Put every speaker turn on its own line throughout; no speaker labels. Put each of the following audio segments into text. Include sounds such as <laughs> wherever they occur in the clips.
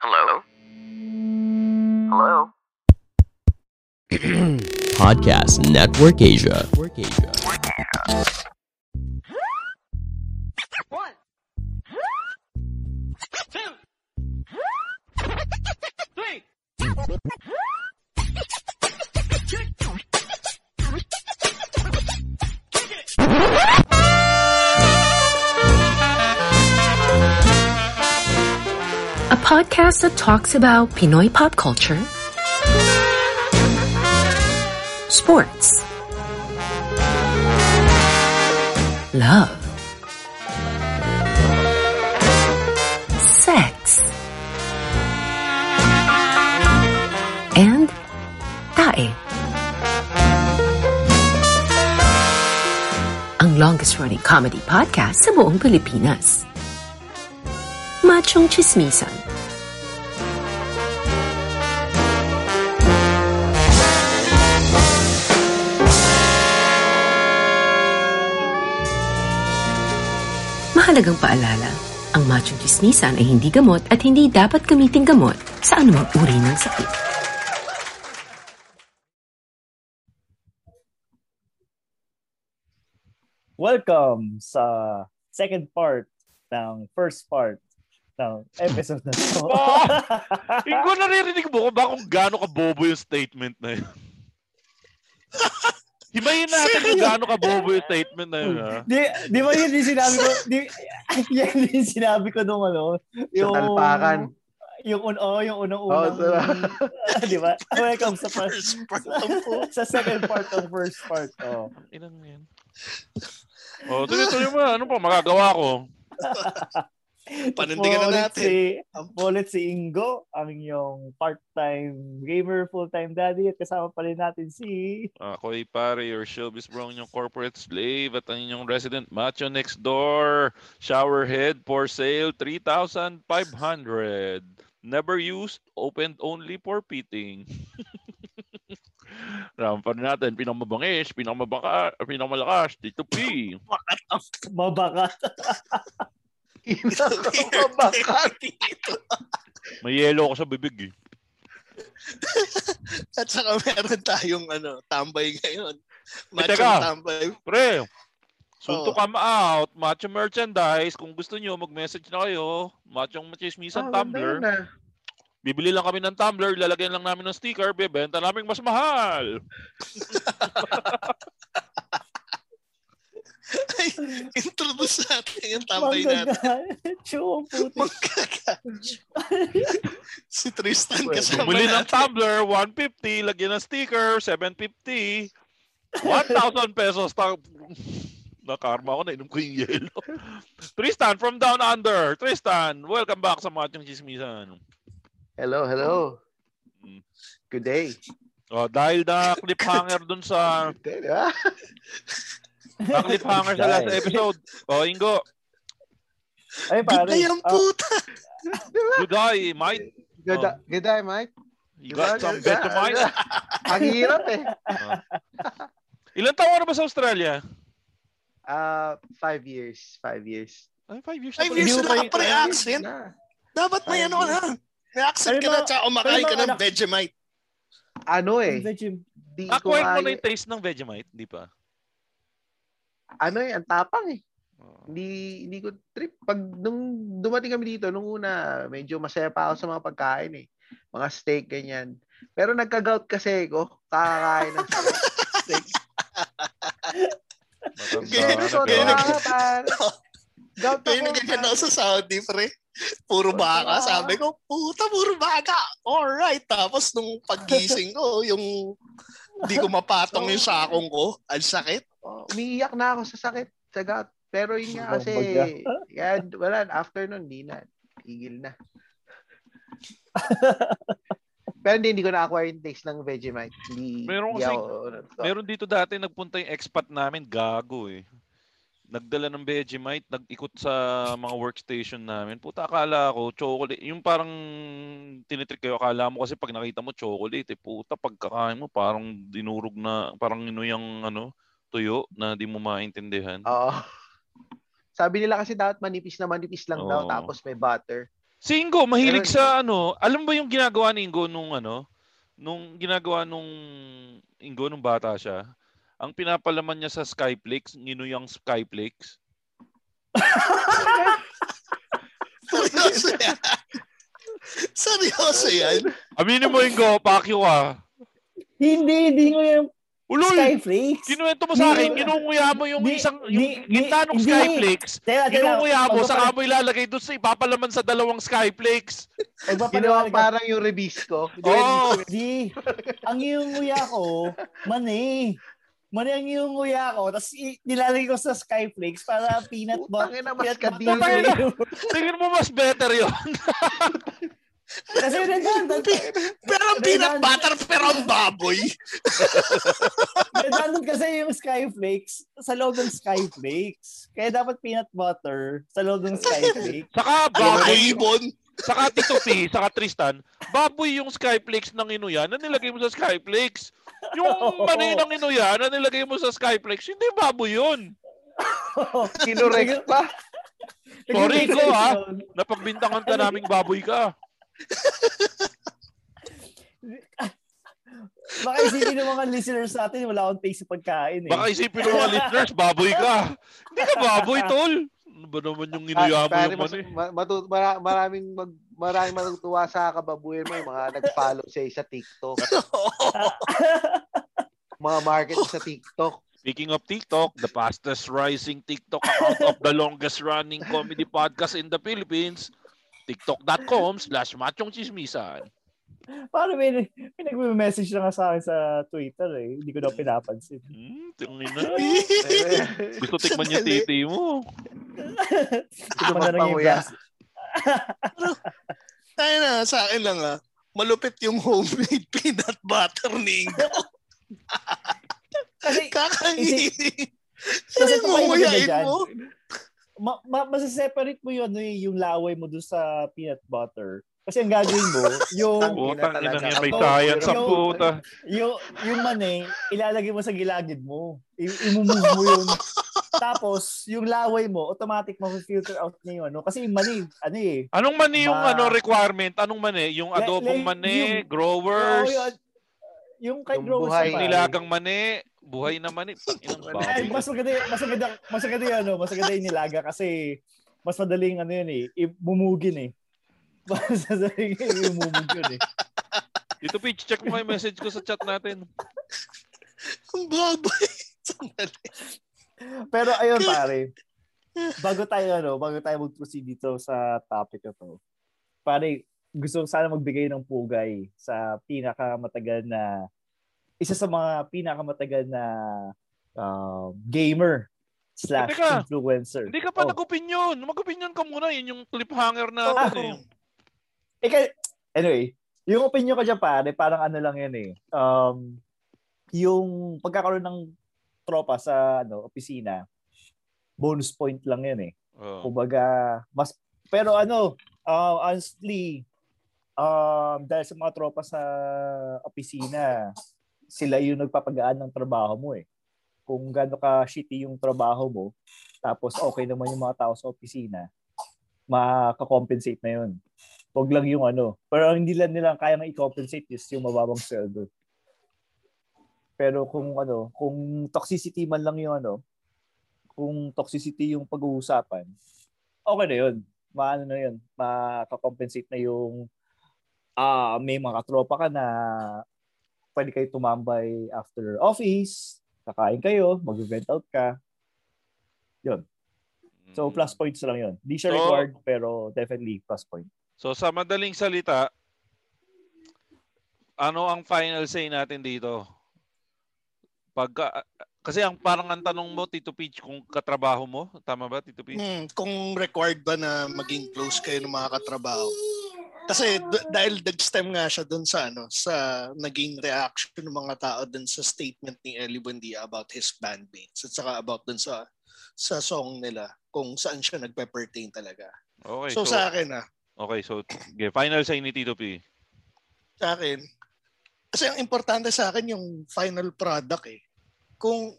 Hello? Hello? <clears throat>
Podcast Network Asia.
One, two, three.
A podcast that talks about Pinoy pop culture, sports, love, sex, and tae. Ang longest-running comedy podcast sa buong Pilipinas. Machong Chismisan. Mahalagang paalala, ang machong chismisan ay hindi gamot at hindi dapat gamitin gamot sa anumang uri ng sakit.
Welcome sa second part ng first part ng episode na to. <laughs>
Ingo, naririnig mo ko ba kung gaano ka bobo yung statement na yun? Himayin natin kung gaano ka bobo yung statement na yun, ha?
di, di ba yun yung sinabi ko? Di, <laughs> yan yung sinabi ko nung ano. Yung,
talpakan.
Yung, un, oh, yung unang-unang.
sa- <laughs>
di ba? Welcome sa first,
First part <laughs>
sa second part ng first part. Oh.
Inang yan. Oh, tuloy tuloy mo. Ano pa magagawa ko? <laughs>
Panindigan na natin.
Si, ulit si Ingo, ang inyong part-time gamer, full-time daddy, at kasama pa rin natin si...
Ako ay pare, your showbiz bro, yung corporate slave at ang inyong resident macho next door. Shower head for sale, 3,500. Never used, opened only for fitting. <laughs> Rampan natin, pinakamabangis, pinakamabaka, pinakamalakas, Tito P.
Mabakat.
Mabakat. <laughs>
Dito. <laughs>
May yelo ko sa bibig eh. <laughs>
At saka meron tayong ano, tambay ngayon.
Eh, teka.
Machong tambay.
Pre, sunto
Oo.
come out, macho merchandise. Kung gusto nyo, mag-message na kayo. Machong machismisan
Ah,
Tumblr.
ganda yun, ah.
Bibili lang kami ng Tumblr, lalagyan lang namin ng sticker, bebenta namin mas mahal. <laughs>
Ay, <laughs> introduce natin yung tambay natin. <laughs>
Chum, <laughs> puti.
Si Tristan kasama
Bumili ng. Tumblr, 150, lagyan ng sticker, 750. 1,000 pesos. Ta- Nakarma ako, nainom ko yung yelo. Tristan from Down Under. Tristan, welcome back sa Machong Chismisan.
Hello, hello.
Mm.
Good day.
Oh, dahil na cliffhanger dun sa
Good day, di ba?
na cliffhanger sa last episode. Oh, Ingo,
Ay, pare.
Good day ang
ah,
puta.
good day, mate.
Good,
Oh.
good day, Mike.
You got some
day.
Vegemite?
Ang hirap eh. <laughs>
Ilan taon na ba sa Australia?
Ah, five years. Five years.
Ay, five years
Five years na
pa
ka pa rin accent.
Na.
Dapat may ano ka na. May accent ka na, tsaka kumakain
pero
ka
mga
ng Vegemite.
Ano eh.
Veggie-
Di ko
mo na yung taste ng Vegemite, di pa?
Ano eh, ang tapang eh.
Oh.
Hindi, hindi ko trip. Pag nung dumating kami dito, nung una, medyo masaya pa ako sa mga pagkain eh. Mga steak, ganyan. Pero nagka-gout kasi ako, kakakain ng <laughs> steak.
Ganyan-
pero-
ganyan-.
Gout ako.
nagaganda
pare.
ako sa Saudi, pre. Puro baka. Sabi ko, puta, puro baka. Alright. Tapos nung paggising ko, yung di ko mapatong yung sakong ko, ang sakit.
Oh, umiiyak na ako sa sakit, sa gout. Pero yun nga kasi, <laughs> yan, wala, after nun, di na. Tigil na. <laughs> Pero hindi, hindi ko na-acquire yung taste ng Vegemite. Hindi,
Meron kasi-
ako,
Meron dito dati nagpunta yung expat namin, gago eh. Nagdala ng Vegemite, nag-ikot sa mga workstation namin. Puta, akala ko, chocolate. Yung parang tinitrick kayo, akala mo kasi pag nakita mo chocolate, eh, puta, pagkakain mo, parang dinurog na, parang inuyang ano, tuyo na di mo maintindihan.
Oo. Sabi nila kasi dapat manipis na manipis lang daw,
Oo.
tapos may butter.
Si Ingo, mahilig
Pero-
sa ano, alam ba yung ginagawa ni Ingo nung ano, nung ginagawa nung Ingo nung bata siya? Ang pinapalaman niya sa Skyflakes, nginuyang Skyflakes.
Seryoso yan. Seryoso yan.
Aminin mo Ingo, pakyo ka.
Hindi, hindi ko yung
Ulol!
Skyflakes.
Kinuwento mo sa akin, kinunguya mo yung
di-
isang, yung
di-
gitna ng
teka.
Kinunguya mo, saka mo ilalagay doon sa ipapalaman sa dalawang Skyflakes.
Ginawa parang yung Rebisco.
Oo.
Di, ang yung nguya ko, mani. Mani ang yung nguya ko, tapos nilalagay ko sa Skyflakes para peanut butter.
Mas
peanut
kadiri.
butter flavor.
Tingin mo mas better yon.
Kasi redundant.
Pero peanut butter, pero ang baboy. <laughs>
redundant kasi yung Skyflakes sa loob ng Skyflakes. Kaya dapat peanut butter sa loob ng Skyflakes. <laughs>
Saka
Baboy ibon.
saka Tito P, saka Tristan, baboy yung Skyflakes ng inuya na nilagay mo sa Skyflakes. Yung <laughs> mani ng inuya na nilagay mo sa Skyflakes, hindi baboy yun.
Kinorek pa.
Sorry ko, ah.
yun.
Napagbintangan ka naming baboy ka.
Baka isipin ng mga listeners natin, wala akong taste sa pagkain eh.
Baka isipin ng mga listeners, baboy ka. Hindi ka baboy, <laughs> tol. Ano ba naman yung inuya mo
Pare,
yung
mas, ma- matu- mara- maraming mag, maraming matutuwa sa kababuyan mo yung mga nag-follow siya sa TikTok. <laughs> mga market sa TikTok.
Speaking of TikTok, the fastest rising TikTok account of the longest running comedy podcast in the Philippines, tiktok.com slash machong chismisan.
Paano may, may nagme-message na nga sa akin sa Twitter eh. Hindi ko na pinapansin.
Hmm, tingin na. <laughs> Gusto tikman niya titi mo.
Ito pa na lang yung plans.
Tayo na, sa akin lang ah. Malupit yung homemade peanut butter ni Ingo.
Kasi,
Kakangini.
Kasi
Ano
pa
mo
ma, ma, masaseparate mo yun, ano, yung laway mo doon sa peanut butter. Kasi ang gagawin mo, yung,
Putang ina
talaga.
niya, may science sa
yung-
puta.
yung, yung mani, ilalagay mo sa gilagid mo. I- imumove mo yung, tapos, yung laway mo, automatic ma-filter out na yung ano. Kasi yung mani, ano eh,
Anong mani yung
Ma-
ano requirement? Anong mani? Yung adobong
le-
mani,
yung-
growers,
yung, yung kay
Yung
growers
buhay.
nilagang mani, buhay na mani. Inang
Ay, mas maganda, mas maganda, mas maganda yung ano, mas maganda yung nilaga kasi mas madaling ano yun eh, ibumugin eh. Mas madaling imumug yun eh.
Dito, Peach, check mo yung message ko sa chat natin.
Ang baboy. <laughs> Sandali.
Pero ayun pare, bago tayo ano, bago tayo mag-proceed dito sa topic na to, pare, gusto ko sana magbigay ng pugay sa pinakamatagal na isa sa mga pinakamatagal na um, gamer slash influencer.
Hindi ka pa
Oh.
nag-opinion. Mag-opinion ka muna. Yun yung cliffhanger
Ah,
natin. eh.
Eh, anyway, yung opinion ko dyan pare, parang ano lang yan eh. Um, yung pagkakaroon ng tropa sa ano, opisina, bonus point lang yan eh.
Oh.
Kumbaga, mas, pero ano, uh, honestly, um, dahil sa mga tropa sa opisina, sila yung nagpapagaan ng trabaho mo eh. Kung gaano ka shitty yung trabaho mo, tapos okay naman yung mga tao sa opisina, makakompensate na yun. Huwag lang yung ano. Pero hindi lang nila kaya i-compensate is yung mababang sweldo. Pero kung ano, kung toxicity man lang yung ano, kung toxicity yung pag-uusapan, okay na yun. Maano na yun. Makakompensate na yung ah may mga katropa ka na pwede kayo tumambay after office, kakain kayo, mag-vent out ka. So plus points lang yun. Di siya
So-
required pero definitely plus point.
So sa madaling salita, ano ang final say natin dito? Pag Kasi ang parang ang tanong mo, Tito Peach, kung katrabaho mo, tama ba, Tito Peach?
Hmm, kung required ba na maging close kayo ng mga katrabaho. Kasi d- dahil nag-stem nga siya dun sa ano, sa naging reaction ng mga tao dun sa statement ni Ellie Buendia about his bandmates at saka about dun sa sa song nila kung saan siya nagpe-pertain talaga.
Okay,
so, sa akin ah,
Okay, so okay, final sa ni Tito P.
sa akin, kasi ang importante sa akin yung final product eh. Kung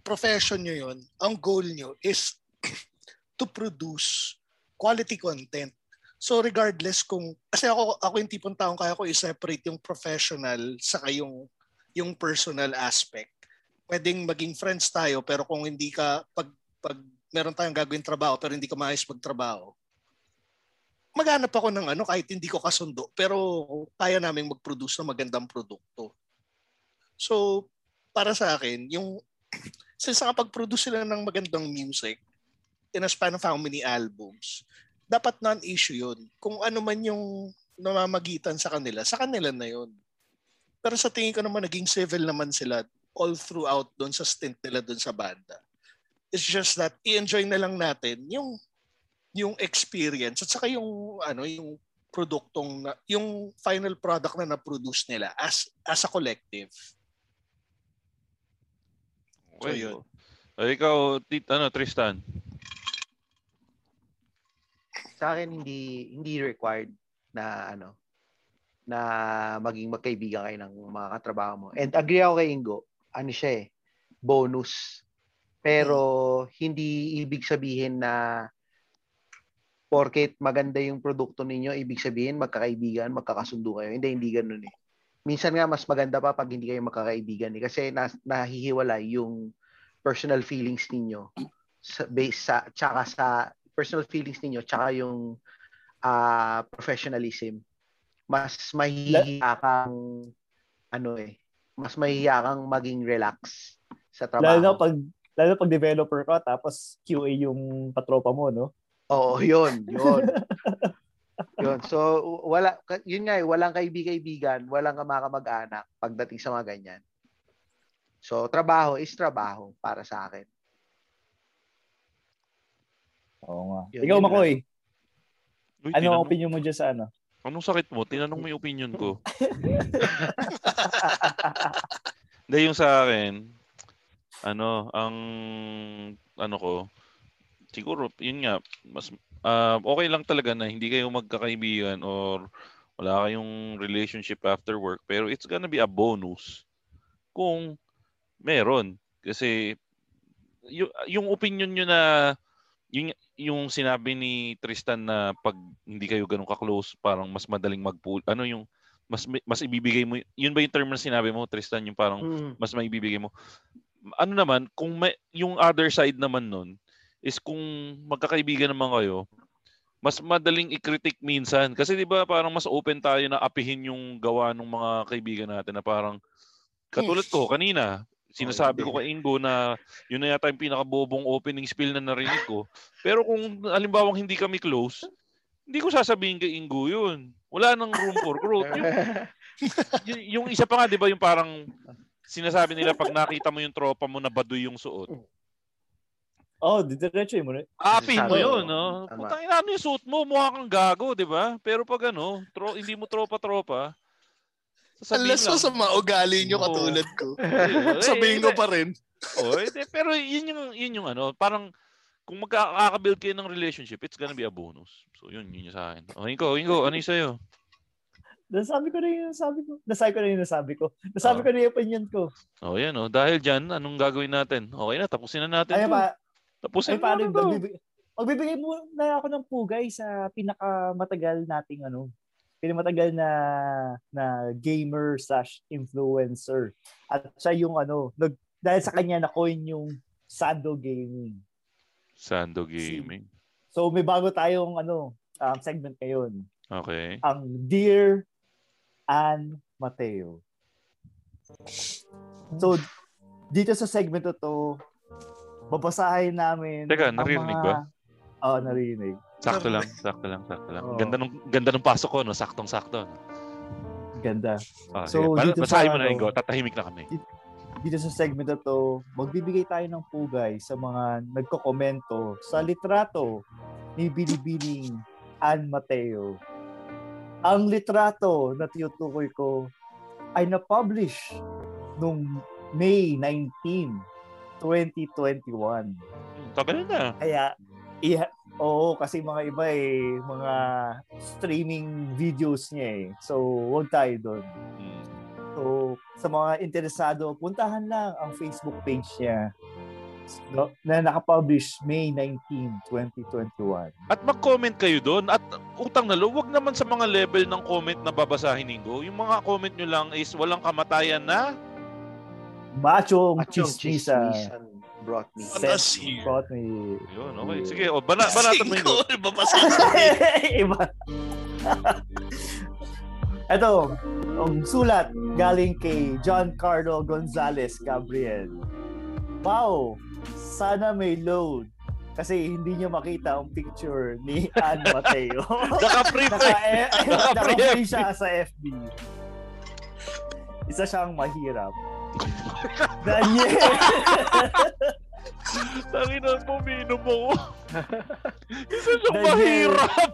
profession nyo yun, ang goal nyo is <clears throat> to produce quality content. So regardless kung, kasi ako, ako yung tipong taong kaya ko i-separate yung professional sa yung, yung personal aspect. Pwedeng maging friends tayo pero kung hindi ka, pag, pag meron tayong gagawin trabaho pero hindi ka maayos magtrabaho, maghanap ako ng ano kahit hindi ko kasundo pero kaya naming mag-produce ng magandang produkto. So, para sa akin, yung since nakapag-produce sila ng magandang music in a span of how many albums, dapat non-issue yun. Kung ano man yung namamagitan sa kanila, sa kanila na yun. Pero sa tingin ko naman, naging civil naman sila all throughout doon sa stint nila doon sa banda. It's just that i-enjoy na lang natin yung yung experience at saka yung ano yung produktong yung final product na na-produce nila as as a collective.
Okay.
yun.
Ay, ikaw, tit, ano, Tristan?
Sa akin hindi hindi required na ano na maging magkaibigan kayo ng mga katrabaho mo. And agree ako kay Ingo, ano siya eh, bonus. Pero hindi ibig sabihin na porket maganda yung produkto ninyo, ibig sabihin magkakaibigan, magkakasundo kayo. Hindi, hindi ganun eh. Minsan nga mas maganda pa pag hindi kayo magkakaibigan eh. Kasi na, nahihiwalay yung personal feelings ninyo sa base sa tsaka sa personal feelings ninyo tsaka yung ah, professionalism. Mas mahihiya kang ano eh, mas mahihiya kang maging relax sa trabaho.
Lalo na pag lalo pag developer ka tapos QA yung katropa mo, no?
Oo, yun, yun. <laughs> yun. So, wala, yun nga eh, walang kaibigan, walang kamag-anak pagdating sa mga ganyan. So, trabaho is trabaho para sa akin.
Oo nga.
Yun,
Ikaw,
yun
Makoy,
Uy,
ano ang opinion mo dyan sa ano?
Anong sakit mo? Tinanong mo yung opinion ko. <laughs> Hindi, yung sa akin, ano, ang, ano ko, siguro, yun nga, mas, ah, okay lang talaga na hindi kayo magkakaibigan or wala kayong relationship after work, pero it's gonna be a bonus kung meron. Kasi, yung, yung opinion nyo na, yung, yung sinabi ni Tristan na pag hindi kayo ganun ka-close, parang mas madaling mag-pull, ano yung, mas mas ibibigay mo, yun ba yung term na sinabi mo, Tristan, yung parang
Mm.
mas maibibigay mo. Ano naman, kung may, yung other side naman nun, is kung magkakaibigan naman kayo, mas madaling i-critic minsan. Kasi di ba parang mas open tayo na apihin yung gawa ng mga kaibigan natin na parang, katulad ko kanina, sinasabi ko kay Ingo na yun na yata yung pinakabobong opening spiel na narinig ko. Pero kung alimbawang hindi kami close, hindi ko sasabihin kay Ingo yun. Wala nang room for growth. Yung, <laughs> y- yung isa pa nga, di ba, yung parang sinasabi nila pag nakita mo yung tropa mo na baduy yung suot.
Oh, diretso mo na.
Aapihin mo yun,
oo.
no? Putang ina, ano yung suot mo? Mukha kang gago, di ba? Pero pag ano, tro- hindi mo tropa-tropa, sasabihin
Unless mo sa mga ugali nyo
Oo.
katulad ko. <laughs>
Eh, <laughs>
Sabihin ko
eh,
pa rin.
Oh, eh, de- pero yun yung, yun yung ano, parang kung magkaka-build kayo ng relationship, it's gonna be a bonus. So yun, yun yung sa akin. Oh, Ingo, Ingo, ano yung sa'yo?
Nasabi ko na yung nasabi ko. Nasabi ko na yung nasabi ko. Nasabi
Ah.
ko na yung opinion ko.
Oh, yan oh. Dahil dyan, anong gagawin natin? Okay na, tapusin na natin.
Ay,
to.
pa,
Tapusin
ay
na
paano,
to.
magbibigay, magbibigay muna ako ng pugay sa pinakamatagal nating ano, pinakamatagal na na gamer slash influencer. At siya yung ano, nag, dahil sa kanya na coin yung Sando Gaming.
Sando Gaming.
So may bago tayong ano, um, segment ngayon.
Okay.
Ang Dear Ann Mateo. So dito sa segment to, babasahin namin
Teka, naririnig
mga-
ba?
Oo, narinig.
Sakto lang, sakto lang, sakto lang.
Oo.
Ganda nung ganda nung pasok ko, no? Saktong-sakto. no?
Ganda.
Ah,
So,
so,
dito sa
basahin mo na,
ano-
Ingo. Tatahimik na kami.
dito sa segment na to, magbibigay tayo ng pugay sa mga nagko-komento sa litrato ni Binibining Ann Mateo. Ang litrato na tinutukoy ko ay na-publish noong May 19, 2021.
Tagal na.
Kaya, iha, oo, kasi mga iba eh, mga streaming videos niya eh. So, huwag tayo doon.
Hmm.
So, sa mga interesado, puntahan lang ang Facebook page niya no, na nakapublish May 19, 2021.
At mag-comment kayo doon. At utang na loob, wag naman sa mga level ng comment na babasahin ninyo. Yung mga comment nyo lang is walang kamatayan na
Machong
Machong
chismisa.
chismisan brought me.
Fantasy.
Set brought me.
Yun, okay. Sige, o, bana, banatan mo yun.
Ikaw, babasahin. <laughs>
Iba. Ito, ang sulat galing kay John Carlo Gonzalez Gabriel. Wow! Sana may load. Kasi hindi niya makita ang picture ni Ann <laughs> Mateo.
Naka-free eh.
eh,
Naka-free FB.
siya sa FB. Isa siyang mahirap. Daniel!
Tangina mo, minum mo. Isa siyang
Daniel.
mahirap.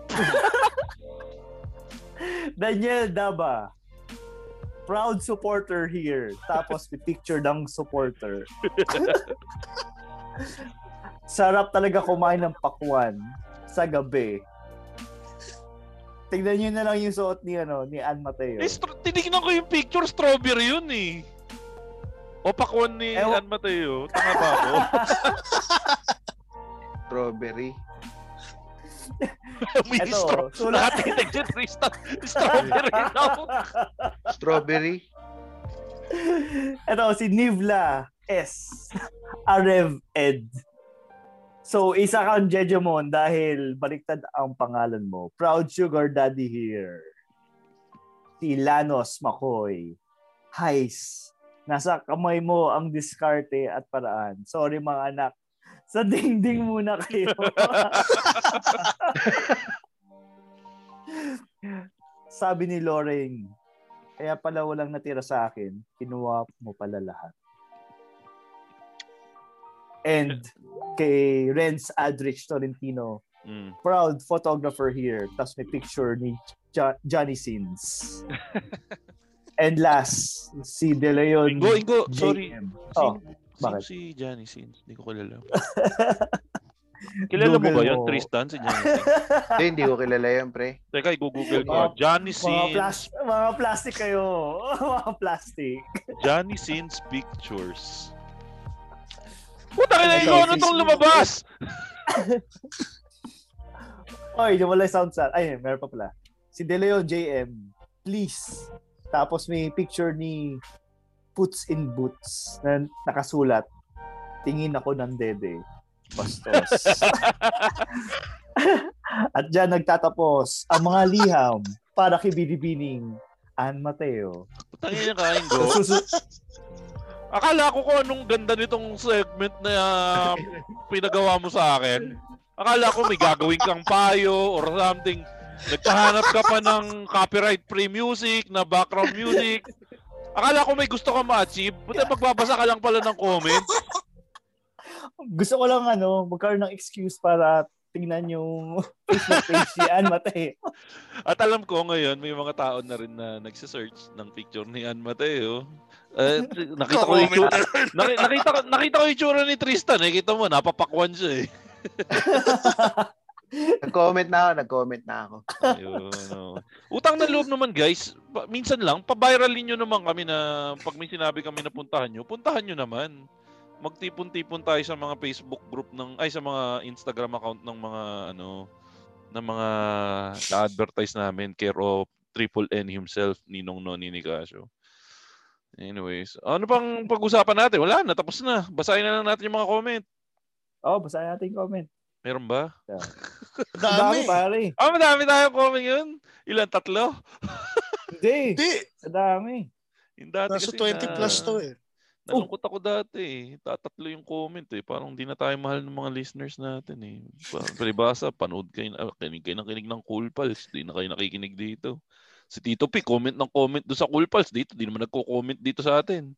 Daniel Daba. Proud supporter here. Tapos picture ng supporter. Sarap talaga kumain ng pakwan sa gabi. Tignan nyo na lang yung suot ni, ano, ni Ann Mateo.
Eh, stro- tinignan ko yung picture, strawberry yun eh. O pakwan ni
Ewan-
Ann Mateo. Tanga ba ako? <laughs>
Strawberry. <laughs>
May
Eto,
straw.
sulat.
Nakatitig si Tristan. Strawberry <laughs> daw.
Strawberry.
Ito, si Nivla S. Arev Ed. So, isa kang Jejemon dahil baliktad ang pangalan mo. Proud Sugar Daddy here. Si Lanos Makoy. Heis. Nasa kamay mo ang diskarte at paraan. Sorry mga anak. Sa dingding muna kayo. <laughs> Sabi ni Loreng, kaya pala walang natira sa akin, kinuha mo pala lahat. And kay Renz Adrich Tolentino,
Mm.
proud photographer here. Tapos may picture ni Jo- Johnny Sins. <laughs> And last, si De Leon
Ingo, Ingo, sorry.
JM.
Sino,
Oh,
sino
bakit?
si Johnny Sins? Hindi ko kilala. <laughs> Kilala mo
Google
ba yun,
mo.
Tristan, si Johnny? <laughs>
Hindi, hindi ko kilala yan, pre.
Teka, i-google ko.
Mga-
Johnny
mga,
Sins.
plas- mga plastic kayo. <laughs> mga plastic.
Johnny Sins Pictures. Puta ka na
Ito,
yun! Ano
si-
tong lumabas?
Oy, yung wala yung sound sa... Ay, meron pa pala. Si De Leon JM, please. Tapos may picture ni Puts in Boots na nakasulat. Tingin ako ng dede. Bastos. <laughs> At dyan nagtatapos ang mga liham para kay Binibining Ann Mateo.
Tangin ka, Ingo. Akala ko kung anong ganda nitong segment na uh, pinagawa mo sa akin. Akala ko may gagawin kang payo or something. Nagpahanap ka pa ng copyright-free music na background music. Akala ko may gusto ka ma-achieve. Buti magbabasa ka lang pala ng comment.
Gusto ko lang ano, magkaroon ng excuse para tingnan yung Facebook page ni Ann Mateo.
At alam ko ngayon, may mga tao na rin na nagsisearch ng picture ni Ann Mateo. Eh, nakita ko yung Naki- nakita, ko, nakita ko yung itsura ni Tristan. Eh. Kita mo, napapakwan siya eh. <laughs>
Nag-comment na ako, nag-comment na ako.
Ayun, no. Utang na loob naman guys, pa- minsan lang, pa-viralin nyo naman kami na pag may sinabi kami na puntahan nyo, puntahan nyo naman. Magtipon-tipon tayo sa mga Facebook group ng, ay sa mga Instagram account ng mga, ano, ng mga na-advertise namin, care of Triple N himself, Ninong Noni Nicasio. Anyways, ano pang pag-usapan natin? Wala na, tapos na. Basahin na lang natin yung mga comment.
Oh, basahin natin yung comment.
Meron ba? <laughs>
Ang
Dami.
pare.
Ah, madami tayong comment yun. Ilan? Tatlo?
Hindi.
Hindi.
Sa dami.
Yung dati
Nasa
kasi
20
na-
plus to eh.
Nalungkot ako dati eh. Tatatlo yung comment eh. Parang hindi na tayo mahal ng mga listeners natin eh. Pa- Palibasa, panood kayo, ah, kinig kayo ng kinig ng Cool Pals. Di na kayo nakikinig dito. Si Tito P, comment ng comment doon sa Cool Pals dito. Di naman nagko-comment dito sa atin.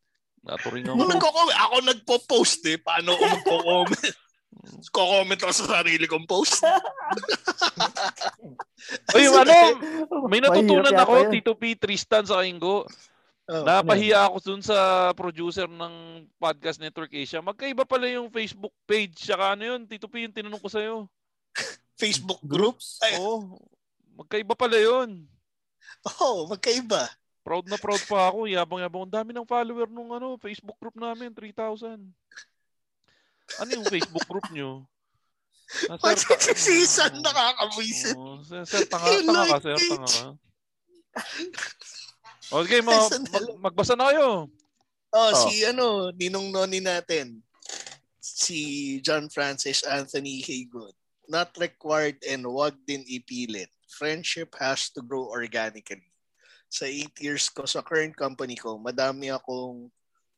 Naturing ako.
nagko-comment, ako nagpo-post eh. Paano ako magko-comment? Ko-comment ako sa sarili kong post. <laughs>
Uy, ano, may natutunan ako. Tito P, Tristan sa Ingo.
Oh,
Napahiya ako dun sa producer ng Podcast Network Asia. Magkaiba pala yung Facebook page. Saka ano yun, Tito P, yung tinanong ko sa'yo. <laughs>
Facebook groups. Ay,
Oo. Magkaiba pala yun.
oh, magkaiba.
Proud na proud pa ako. Yabang-yabang. Ang dami ng follower nung ano, Facebook group namin. 3,000. Ano yung Facebook group nyo? Ah, sir, ta-
Magsisisisan, nakakabuisit.
Oo, sir, sir, tanga, tanga ka, sir, tanga ka. O, sige, mo, mag, magbasa na kayo.
Oh,
Oh.
si ano, ninong noni natin. Si John Francis Anthony Haygood. Not required and wag din ipilit. Friendship has to grow organically. Sa 8 years ko sa current company ko, madami akong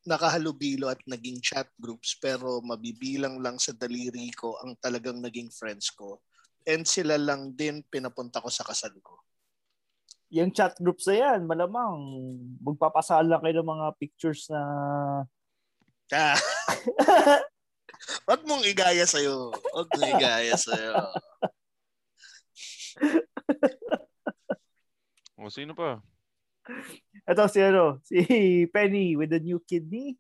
nakahalubilo at naging chat groups pero mabibilang lang sa daliri ko ang talagang naging friends ko. And sila lang din pinapunta ko sa kasal ko.
Yung chat groups na yan, malamang magpapasal lang kayo ng mga pictures na
Ah. <laughs> Wag mong igaya sa'yo. Wag mong igaya sa'yo.
O, sino pa?
Ito si ano, <laughs> si Penny with the new kidney.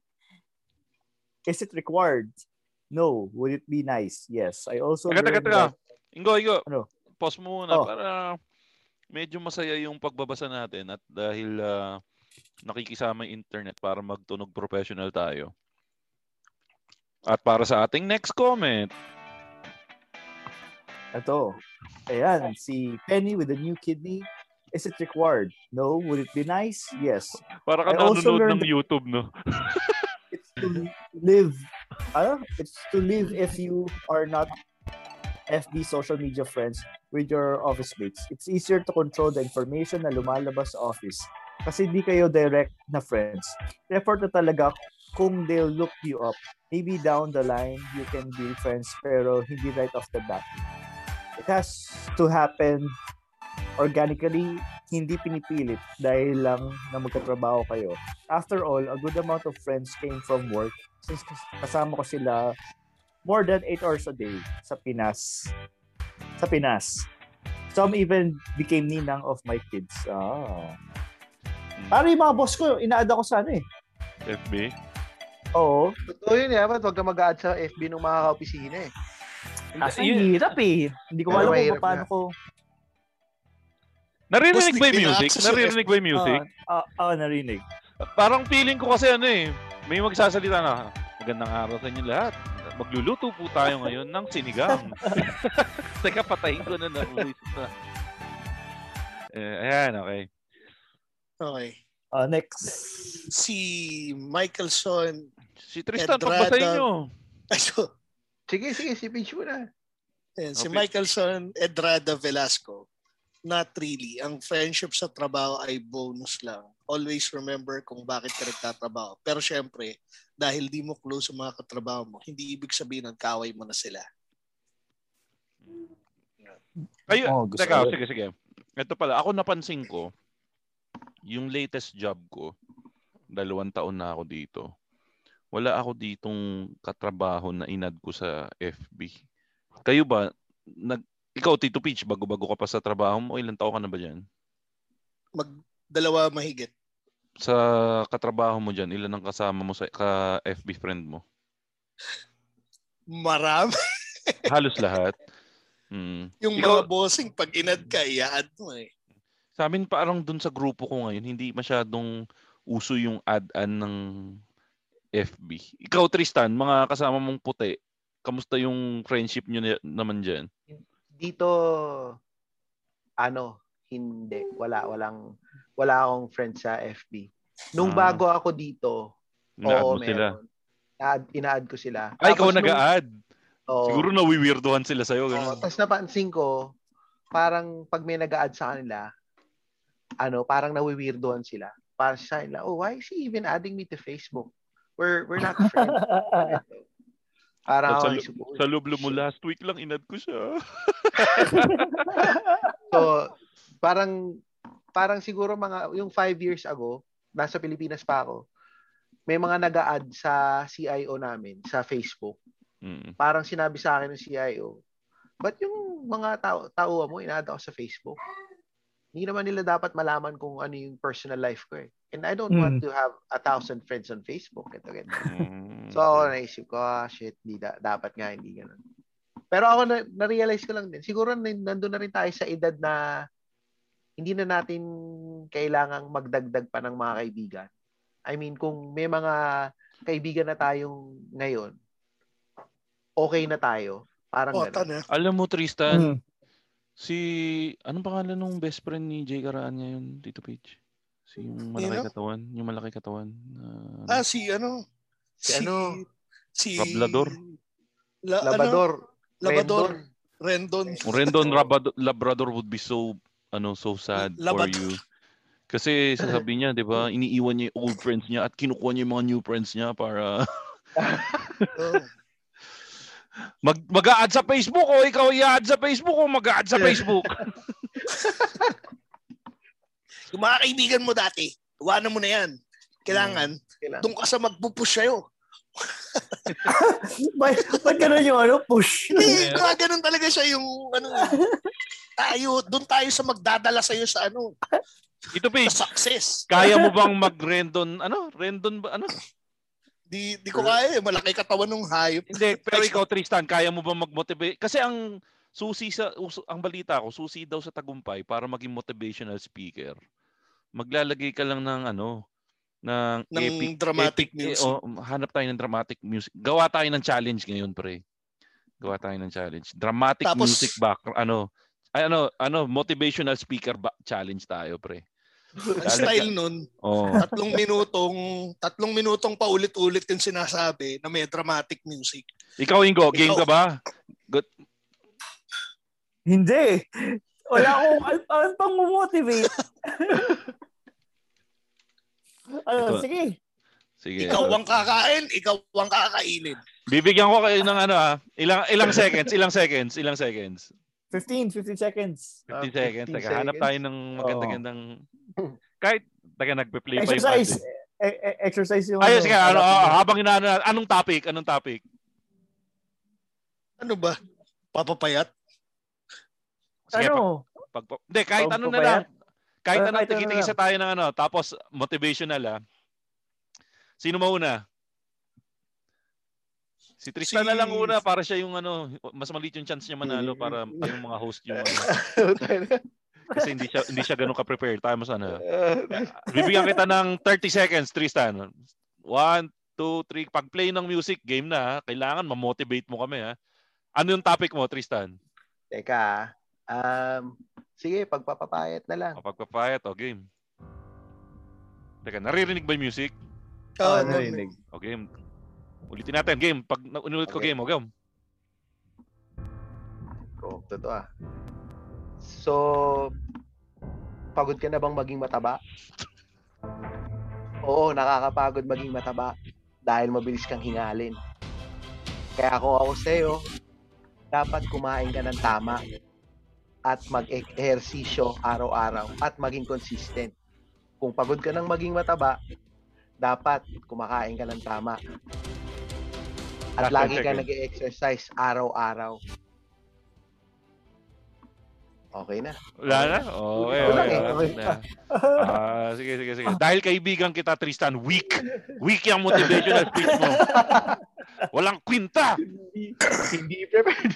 Is it required? No. Would it be nice? Yes. I also learned
taga.
that-
Ingo, Ingo.
Ano?
Pause mo muna
Oh.
para medyo masaya yung pagbabasa natin at dahil ah, nakikisama yung internet para magtunog professional tayo. At para sa ating next comment,
Ito. Ayan, si Penny with the new kidney. Is it required? No. Would it be nice? Yes.
para ka nanonood ng YouTube, no? <laughs>
It's to live. Ano? It's to live if you are not FB social media friends with your office mates. It's easier to control the information na lumalabas sa office kasi hindi kayo direct na friends. Effort na talaga kung they'll look you up. Maybe down the line, you can be friends pero hindi right off the bat. It has to happen organically, hindi pinipilit dahil lang na magkatrabaho kayo. After all, a good amount of friends came from work since kas- kasama ko sila more than 8 hours a day sa Pinas. Sa Pinas. Some even became ninang of my kids. Ah. Para yung mga boss ko, ina-add ako sa ano eh.
FB.
Oo.
Totoo yun, dapat wag ka mag-add sa FB ng mga kaopisina eh.
Kasi hirap eh. Hindi ko alam kung paano ko.
Naririnig ba yung music? Naririnig ba yung <laughs> music?
Ah, ah, ah, narinig.
Parang feeling ko kasi ano eh, may magsasalita na, magandang araw sa inyo lahat. Magluluto po tayo ngayon ng sinigang. <laughs> Teka, patayin ko na na. Eh, ayan, okay.
Okay.
Ah, next.
Si Michaelson.
Si Tristan,
Edrada.
pagbasahin nyo.
Ay, so,
Sige, sige, si Page mo na.
Ayan, si
Okay.
Michaelson Edrada Velasco. Not really. Ang friendship sa trabaho ay bonus lang. Always remember kung bakit ka nagtatrabaho. Pero syempre, dahil di mo close sa mga katrabaho mo, hindi ibig sabihin ng kaway mo na sila.
Kayo,
Oh,
teka,
ko.
sige, sige. Ito pala, ako napansin ko, yung latest job ko, dalawang taon na ako dito, wala ako ditong katrabaho na inad ko sa FB. Kayo ba, nag, ikaw, Tito Peach, bago-bago ka pa sa trabaho mo, ilang taon ka na ba dyan?
Magdalawa mahigit.
Sa katrabaho mo dyan, ilan ang kasama mo sa ka-FB friend mo?
Marami.
Halos <laughs> lahat. Hmm.
Yung
Ikaw-
mga bossing, pag inad ka, i-add mo eh.
Sa amin parang dun sa grupo ko ngayon, hindi masyadong uso yung add-an ng FB. Ikaw Tristan, mga kasama mong puti, kamusta yung friendship nyo na- naman dyan?
Dito, ano, hindi. Wala, walang, wala akong friend sa FB. Nung
Ah.
bago ako dito,
Ina-add
oo,
mo sila?
meron. Ina-add, ko sila.
Ay, ikaw nag-a-add.
oo.
Siguro nawiwirdohan sila sa'yo. Ganun.
tapos napansin ko, parang pag may nag-add sa kanila, ano, parang nawiwirdohan sila. Parang sa kanila, oh, why is he even adding me to Facebook? We're we're not friends. <laughs> parang
Sa,
ako,
sa loob mo last week lang inad ko siya. <laughs>
So, parang parang siguro mga yung five years ago, nasa Pilipinas pa ako. may mga nag-a-add sa CIO namin sa Facebook.
Mm.
Parang sinabi sa akin ng CIO, ba't yung mga tao, tao mo, ina-add ako sa Facebook? Hindi naman nila dapat malaman kung ano yung personal life ko eh. And I don't want
Hmm.
to have a thousand friends on Facebook. Ito, ganito.
Mm.
So ako naisip ko, ah, shit, di da- dapat nga hindi ganun. Pero ako na, na-realize ko lang din, siguro nan- nandun na rin tayo sa edad na hindi na natin kailangang magdagdag pa ng mga kaibigan. I mean, kung may mga kaibigan na tayong ngayon, okay na tayo. Parang
Oh,
ganun.
Alam mo, Tristan,
Mm.
si... Anong pangalan nung best friend ni Jay Karaan ngayon, Tito Page? Si yung malaki
Sino?
katawan. Yung malaki katawan. na-
Ah, si ano?
Si ano?
Si...
Rablador.
La,
Labador.
Ano? Labador.
Rendon.
Rendon.
Rendon Rabado- Labrador would be so ano so sad for
Labad-
you. Kasi sasabi niya, 'di ba, iniiwan niya yung old friends niya at kinukuha niya yung mga new friends niya para
Oh. <laughs>
mag mag-a-add sa Facebook o ikaw i-add sa Facebook o mag-a-add sa Facebook. <laughs>
Yung mga kaibigan mo dati, iwanan mo na yan. Kailangan,
Kailangan.
doon ka sa magpupush sa'yo. <laughs>
Ba't, ba't ganun yung ano, push? <laughs>
Hindi, yeah. ganun talaga siya yung ano. tayo, doon tayo sa magdadala sa'yo sa ano,
Ito
sa success.
kaya mo bang mag-rendon ano? Rendon ba ano?
Di, di ko kaya eh. Malaki katawan ng hayop.
Hindi, pero ikaw Tristan, kaya mo bang mag-motivate? Kasi ang susi sa ang balita ko, susi daw sa tagumpay para maging motivational speaker. Maglalagay ka lang ng ano, ng,
Ng
epic,
dramatic
epic- eh,
music.
oh, hanap tayo ng dramatic music. Gawa tayo ng challenge ngayon, pre. Gawa tayo ng challenge. Dramatic
Tapos-
music back ano, ay, ano, ano, motivational speaker ba- challenge tayo, pre.
Ang style nun,
Oh. <laughs>
tatlong minutong, tatlong minutong paulit-ulit yung sinasabi na may dramatic music.
Ikaw, Ingo, game
Ikaw.
ka ba?
Hindi. Wala akong, ano, ano pang motivate? <laughs> ano,
Ito.
sige.
Sige.
Ikaw ang kakain, ikaw ang kakainin.
Bibigyan ko kayo ng ano ah, ilang ilang <laughs> seconds, ilang seconds, ilang seconds.
15, 15 seconds.
50
Ah,
seconds.
50
Teka, hanap tayo ng maganda-gandang kahit taga nagpe-play pa yung
Exercise. E- e- exercise yung...
Ayos nga, ano, ah, habang inaano, na- anong topic? Anong topic?
Ano ba? Papapayat?
Sige, pag,
ano?
pag, pag- hindi, kahit ano na lang. Kahit
Ah,
ano,
kahit ano na
tayo ng ano, tapos motivational ah. Sino mauna? Si Tristan
Si-
na lang una para siya yung ano, mas maliit yung chance niya manalo para yung mga host yung <laughs> ano. Kasi hindi siya hindi siya ganun ka-prepared. Tayo mas ano. Bibigyan kita ng 30 seconds, Tristan. 1, 2, 3. Pag play ng music, game na. ha? Kailangan ma-motivate mo kami. Ha? Ano yung topic mo, Tristan?
Teka. Um, sige, pagpapapayat na lang.
O, pagpapayat o game. Teka, naririnig ba yung music?
Oo,
Ah,
narinig.
O game. Ulitin natin. Game. Pag inulit ko
Okay.
game, o game.
Oh, totoo ah. So, pagod ka na bang maging mataba? <laughs> Oo, nakakapagod maging mataba dahil mabilis kang hingalin. Kaya kung ako sa'yo, dapat kumain ka ng tama at mag-ehersisyo araw-araw at maging consistent. Kung pagod ka ng maging mataba, dapat kumakain ka ng tama. At
Last
lagi
10
ka nag-exercise araw-araw. Okay na.
Wala na? Okay,
Wala
okay,
eh.
okay na. Ah, sige, sige, sige. Dahil kaibigan kita, Tristan, weak. Weak yung motivational speech mo. <laughs> Walang kwinta.
Hindi prepared.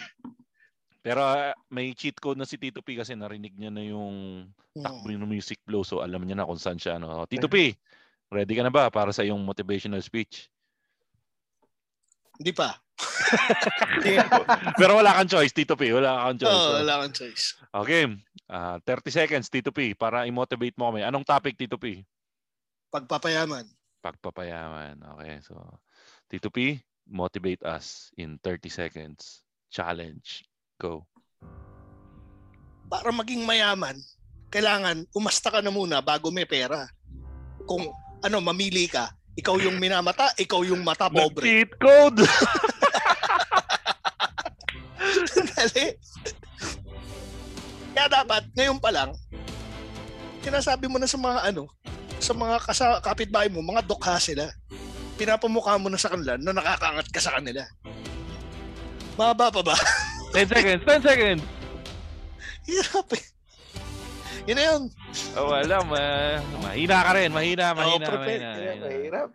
Pero ah, may cheat code na si Tito P kasi narinig niya na yung takbo ng music flow so alam niya na kung saan siya. No? Tito P, ready ka na ba para sa iyong motivational speech?
Hindi pa. <laughs>
Pero wala kang choice, Tito P. Wala kang choice. No?
wala kang choice.
Okay. Ah, 30 seconds, Tito P, para i-motivate mo kami. Anong topic, Tito P?
Pagpapayaman.
Pagpapayaman. Okay. So, Tito P, motivate us in 30 seconds. Challenge. Go.
Para maging mayaman, kailangan umasta ka na muna bago may pera. Kung ano, mamili ka, ikaw yung minamata, ikaw yung mata pobre.
Cheat code! <laughs>
Dali. Kaya dapat, ngayon pa lang, sinasabi mo na sa mga ano, sa mga kasa, kapitbahay mo, mga dokha sila. pinapamukha mo na sa kanila na nakakaangat ka sa kanila. Mababa pa ba? <laughs>
10 seconds, 10 seconds.
Hirap eh. Yun na yun.
Oh, wala, ma mahina ka rin, mahina, mahina,
prepared.
mahina.
Hirap.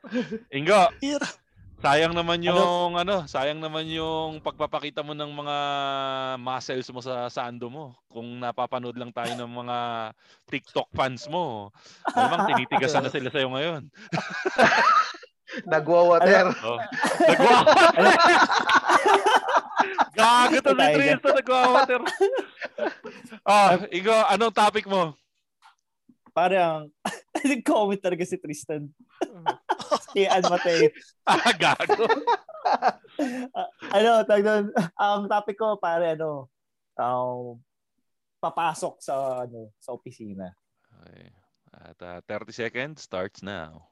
Ingo,
Hirap.
sayang naman yung ano? sayang naman yung pagpapakita mo ng mga muscles mo sa sando mo. Kung napapanood lang tayo ng mga TikTok fans mo, malamang tinitigasan na sila sa'yo ngayon.
Nagwa-water.
Oh. Nagwa <laughs> Gago to si Tristan, nagwawater. <laughs> Ah, Ingo, anong topic mo?
Parang, <laughs> nag-comment talaga si Tristan. <laughs> si Ann Mateo.
Ah, gago.
ano, tag doon, ang topic ko, pare, ano, um, papasok sa, ano, sa opisina.
Okay. At ah, 30 seconds starts now.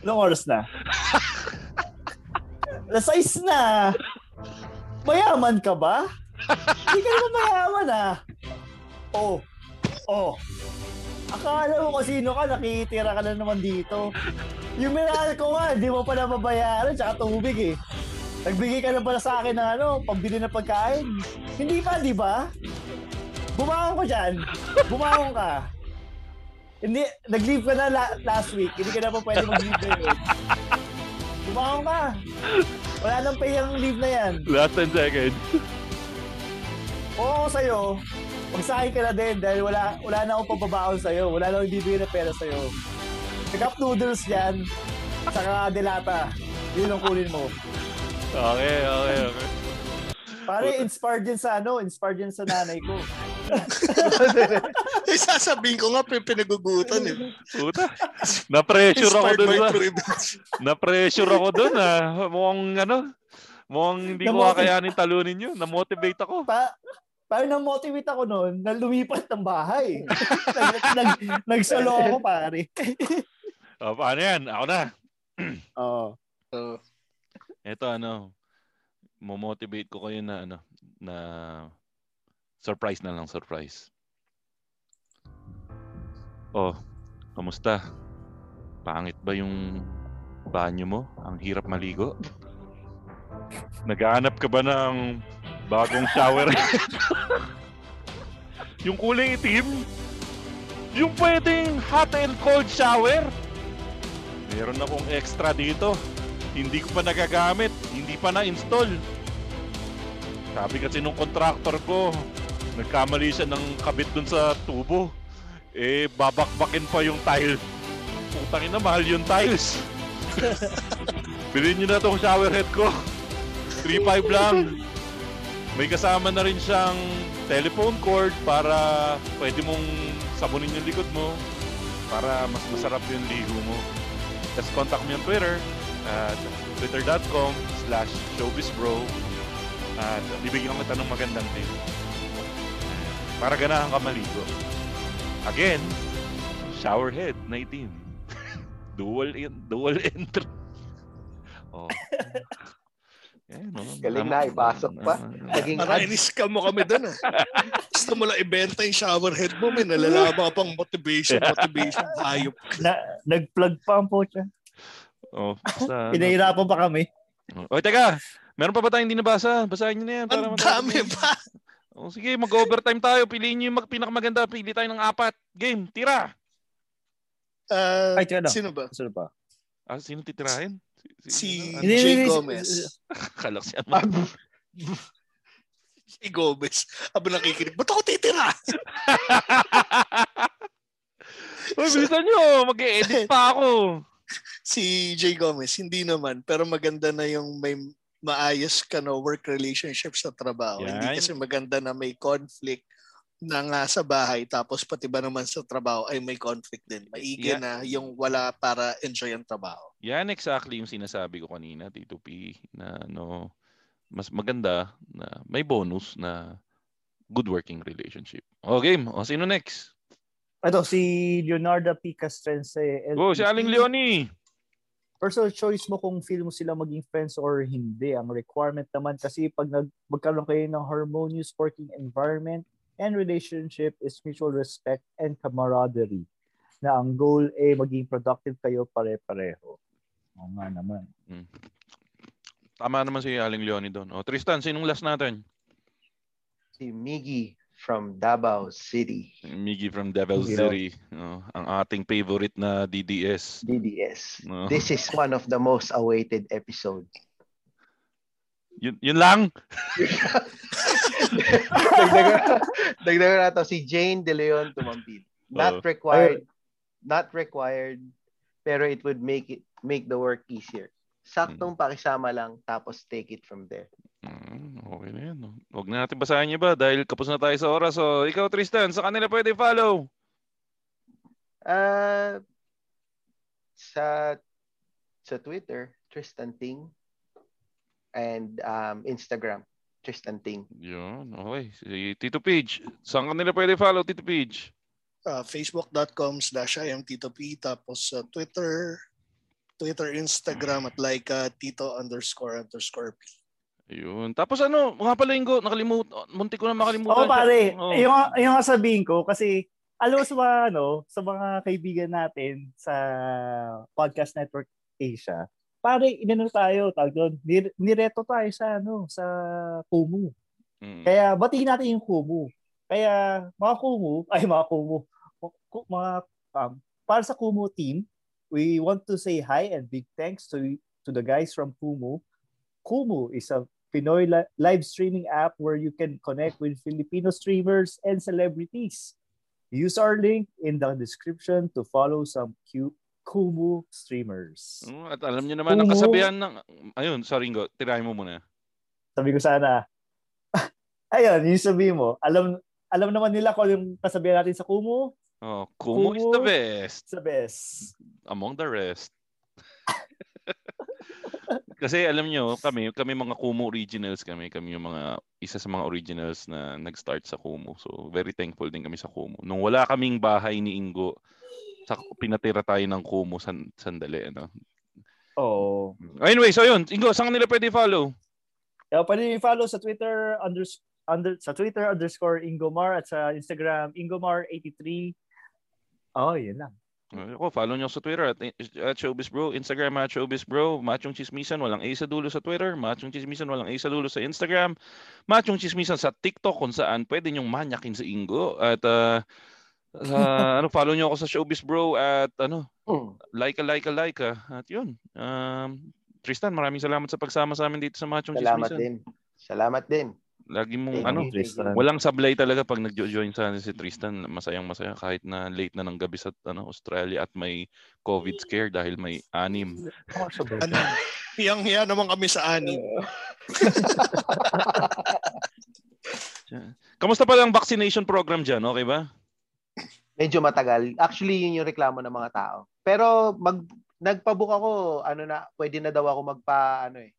Ilang oras na? 6 na. Mayaman ka ba? Hindi ka naman mayaman ah. Oh. Oh. Akala mo kung sino ka, nakitira ka na naman dito. Yung minahal ko nga, hindi mo pa na mabayaran, tsaka tubig eh. Nagbigay ka na pala sa akin ng ano, pambili ng pagkain. Hindi pa, di ba? Bumangon ko dyan. Bumangon ka. Hindi, nag-leave ka na la- last week. Hindi ka na pa pwede mag-leave ngayon. Bumangon ka. Wala nang pay ang leave na yan.
Last 10 seconds.
Oo sa'yo, magsahin ka na din dahil wala, wala na akong pababaon sa'yo. Wala na akong bibigyan na pera sa'yo. Cup noodles yan, saka delata. Yun ang kunin mo.
Okay, okay, okay.
Pare, inspired yan sa ano, inspired yan sa nanay ko. <laughs>
Eh, sasabihin ko nga, pin- pinagugutan eh.
Puta. Na-pressure ako
by
ah. Na-pressure ako dun ah. Mukhang ano, mukhang hindi ko kakayanin talunin yun. Na-motivate ako.
Pa, parang na-motivate ako noon na lumipat ng bahay. <laughs> nag, nag, nagsalo ako, pare. <laughs>
Oh, paano yan? Ako na.
Oo.
So,
Ito ano, mo-motivate ko kayo na ano, na surprise na lang, surprise. Oh, kamusta? Pangit ba yung banyo mo? Ang hirap maligo? <laughs> Naghahanap ka ba ng bagong shower <laughs> yung kulay itim? Yung pwedeng hot and cold shower? Meron akong extra dito. Hindi ko pa nagagamit. Hindi pa na-install. Sabi kasi nung contractor ko, nagkamali siya ng kabit dun sa tubo. Eh, babakbakin pa yung tile. Putang ina, mahal yung tiles. <laughs> Bilhin nyo na tong shower head ko. 3.5 lang. May kasama na rin siyang telephone cord para pwede mong sabunin yung likod mo para mas masarap yung ligo mo. Just contact me on Twitter at twitter.com slash showbizbro at bibigyan kita ng magandang tip para ganahan ka maligo. Again, shower head na <laughs> itim. dual in, dual <laughs> entry. Oh. Yan, no?
Galing na, ipasok pa. Naging
Para
ads.
in-scam mo kami doon ah. Gusto mo lang ibenta yung shower head mo, may nalalaman ka pang motivation, <laughs> motivation, hayop.
Na, nag-plug pa ang pocha.
Oh, basta,
Pinahirapan pa kami.
Oy, teka. Meron pa ba tayong hindi nabasa? Basahin niyo na yan. para
Ang dami
na.
Pa.
Oh, sige, mag-overtime tayo. Piliin niyo yung mag- pinakamaganda. Pili tayo ng apat. Game, tira.
Ah,
Ay, lang.
sino ba?
Sino pa?
Ah, sino titirahin?
Si
ano?
Hindi,
Jay
hindi, hindi.
Gomez. <laughs>
Kalak siya.
Si <laughs> Gomez. Aba nakikinig. Ba't ako titira? <laughs>
Uy, bilisan nyo. Mag-e-edit pa ako.
Si Jay Gomez, hindi naman. Pero maganda na yung may maayos ka na work relationship sa trabaho.
Yan.
Hindi kasi maganda na may conflict na nga sa bahay tapos pati ba naman sa trabaho ay may conflict din. Maigi
Yeah.
na yung wala para enjoy ang trabaho.
Yan exactly yung sinasabi ko kanina, Tito P, na no, mas maganda na may bonus na good working relationship. O game, o sino next?
Ito, si Leonardo P. Castrense.
Oh, si Aling Leonie.
Personal choice mo kung feel mo sila maging friends or hindi. Ang requirement naman kasi pag nag, magkaroon kayo ng harmonious working environment and relationship is mutual respect and camaraderie. na ang goal ay maging productive kayo pare-pareho. Oo nga naman.
Tama naman si Aling Leonie doon. O, Tristan, sinong last natin?
Si Miggy from Davao City.
Miggy from Devil
Miggy
City. O, ang ating favorite na DDS.
DDS.
No.
This is one of the most awaited episode.
Yun, yun lang?
dagdagan, <laughs> dagdagan na to si Jane De Leon Tumampil. Not
Oo.
required. Not required. Pero it would make it make the work easier. Saktong pakisama lang tapos take it from there.
Mm, okay na yan. no? Huwag na natin basahin niya ba dahil kapos na tayo sa oras. So, ikaw, Tristan, sa kanila pwede follow.
Uh, sa sa Twitter, Tristan Ting. And um, Instagram, Tristan Ting.
Yun, okay. Si Tito Page. Saan kanila pwede follow, Tito Page?
uh, facebook.com slash imtitop tapos sa Twitter, Twitter, Instagram at like uh, tito underscore underscore p.
Ayun. Tapos ano, nga pala Ingo, nakalimut, munti ko na makalimutan.
Oo, pare.
Oo.
Yung, yung sabihin ko, kasi alam sa mga, ano, sa mga kaibigan natin sa Podcast Network Asia, pare, inano tayo, tawag doon, nir- nireto tayo sa, ano, sa Kumu.
Mm.
Kaya batiin natin yung Kumu. Kaya mga Kumu, <laughs> ay mga Kumu, ku- mga, um, para sa Kumu team, we want to say hi and big thanks to to the guys from Kumu. Kumu is a Pinoy li- live streaming app where you can connect with Filipino streamers and celebrities. Use our link in the description to follow some cute Kumu streamers.
Oo, At alam niyo naman ang
Kumu.
kasabihan ng... Ayun, sorry Ingo, tirahin mo muna.
Sabi ko sana, <laughs> ayun, yung sabi mo, alam alam naman nila kung yung kasabihan natin sa Kumu,
Oh, Kumu is the
Kumu.
best
sa best.
among the rest. <laughs> Kasi alam nyo, kami, kami mga Kumu originals kami, kami yung mga isa sa mga originals na nag-start sa Kumu. So very thankful din kami sa Kumu. Nung wala kaming bahay ni Ingo, sa, pinatira tayo ng Kumu san, sandali. Ano?
Oo.
Anyway, so yun. Ingo, saan nila pwede follow?
Kaya pwede follow sa Twitter under, under sa Twitter underscore Ingomar at sa Instagram Ingomar83. Oh, yun lang.
Ako, follow nyo sa Twitter at, at Showbiz Bro, Instagram at Showbiz Bro, Machong Chismisan, walang A sa dulo sa Twitter, Machong Chismisan, walang A sa dulo sa Instagram, Machong Chismisan sa TikTok kung saan pwede nyong manyakin sa Ingo at uh, sa- <laughs> ano, follow nyo ako sa Showbiz Bro at ano,
Hmm.
like a like a like a, at yun. Um, Tristan, maraming salamat sa pagsama sa amin dito sa Machong
Salamat
Chismisan.
din. Salamat din.
Lagi mong ano,
you.
Walang sablay talaga pag nag-join sa atin si Tristan. Masayang masaya kahit na late na ng gabi sa ano, Australia at may COVID scare dahil may anim. <laughs>
Ano, hiyang-hiya naman kami sa anim. <laughs>
Kamusta pala ang vaccination program dyan? Okay ba?
Medyo matagal. Actually, yun yung reklamo ng mga tao. Pero mag nagpabook ako, ano na, pwede na daw ako magpa ano eh,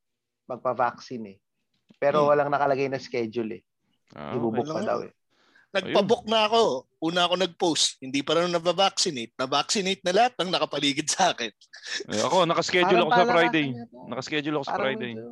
magpa-vaccine eh. Pero
Hmm.
walang nakalagay na schedule eh.
Ah,
Ibubuk
okay
pa daw
yun.
eh.
Nagpabook na ako. Una ako nag-post. Hindi pa rin nabavaccinate. Na-vaccinate na lahat ng nakapaligid sa akin.
Eh, ako, nakaschedule
Parang
ako sa Friday. Nakaschedule ako sa
Parang
Friday.
Medyo,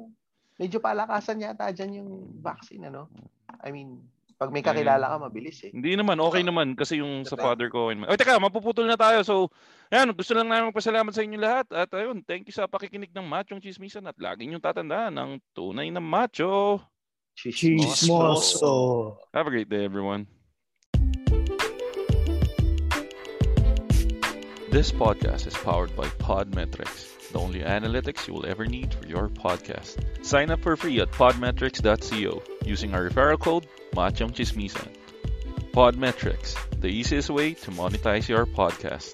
medyo palakasan yata dyan yung vaccine, ano? I mean, pag may kakilala ka, mabilis eh.
Hindi naman, okay naman kasi yung sa father ko. okay naman. Oy, teka, mapuputol na tayo. So, ayan, gusto lang namin magpasalamat sa inyo lahat. At ayun, thank you sa pakikinig ng Machong Chismisan at lagi niyong tatandaan ng tunay na macho.
Chismoso.
Have a great day, everyone. This podcast is powered by Podmetrics, the only analytics you will ever need for your podcast. Sign up for free at podmetrics.co using our referral code Machong Chismisan. Podmetrics, the easiest way to monetize your podcast.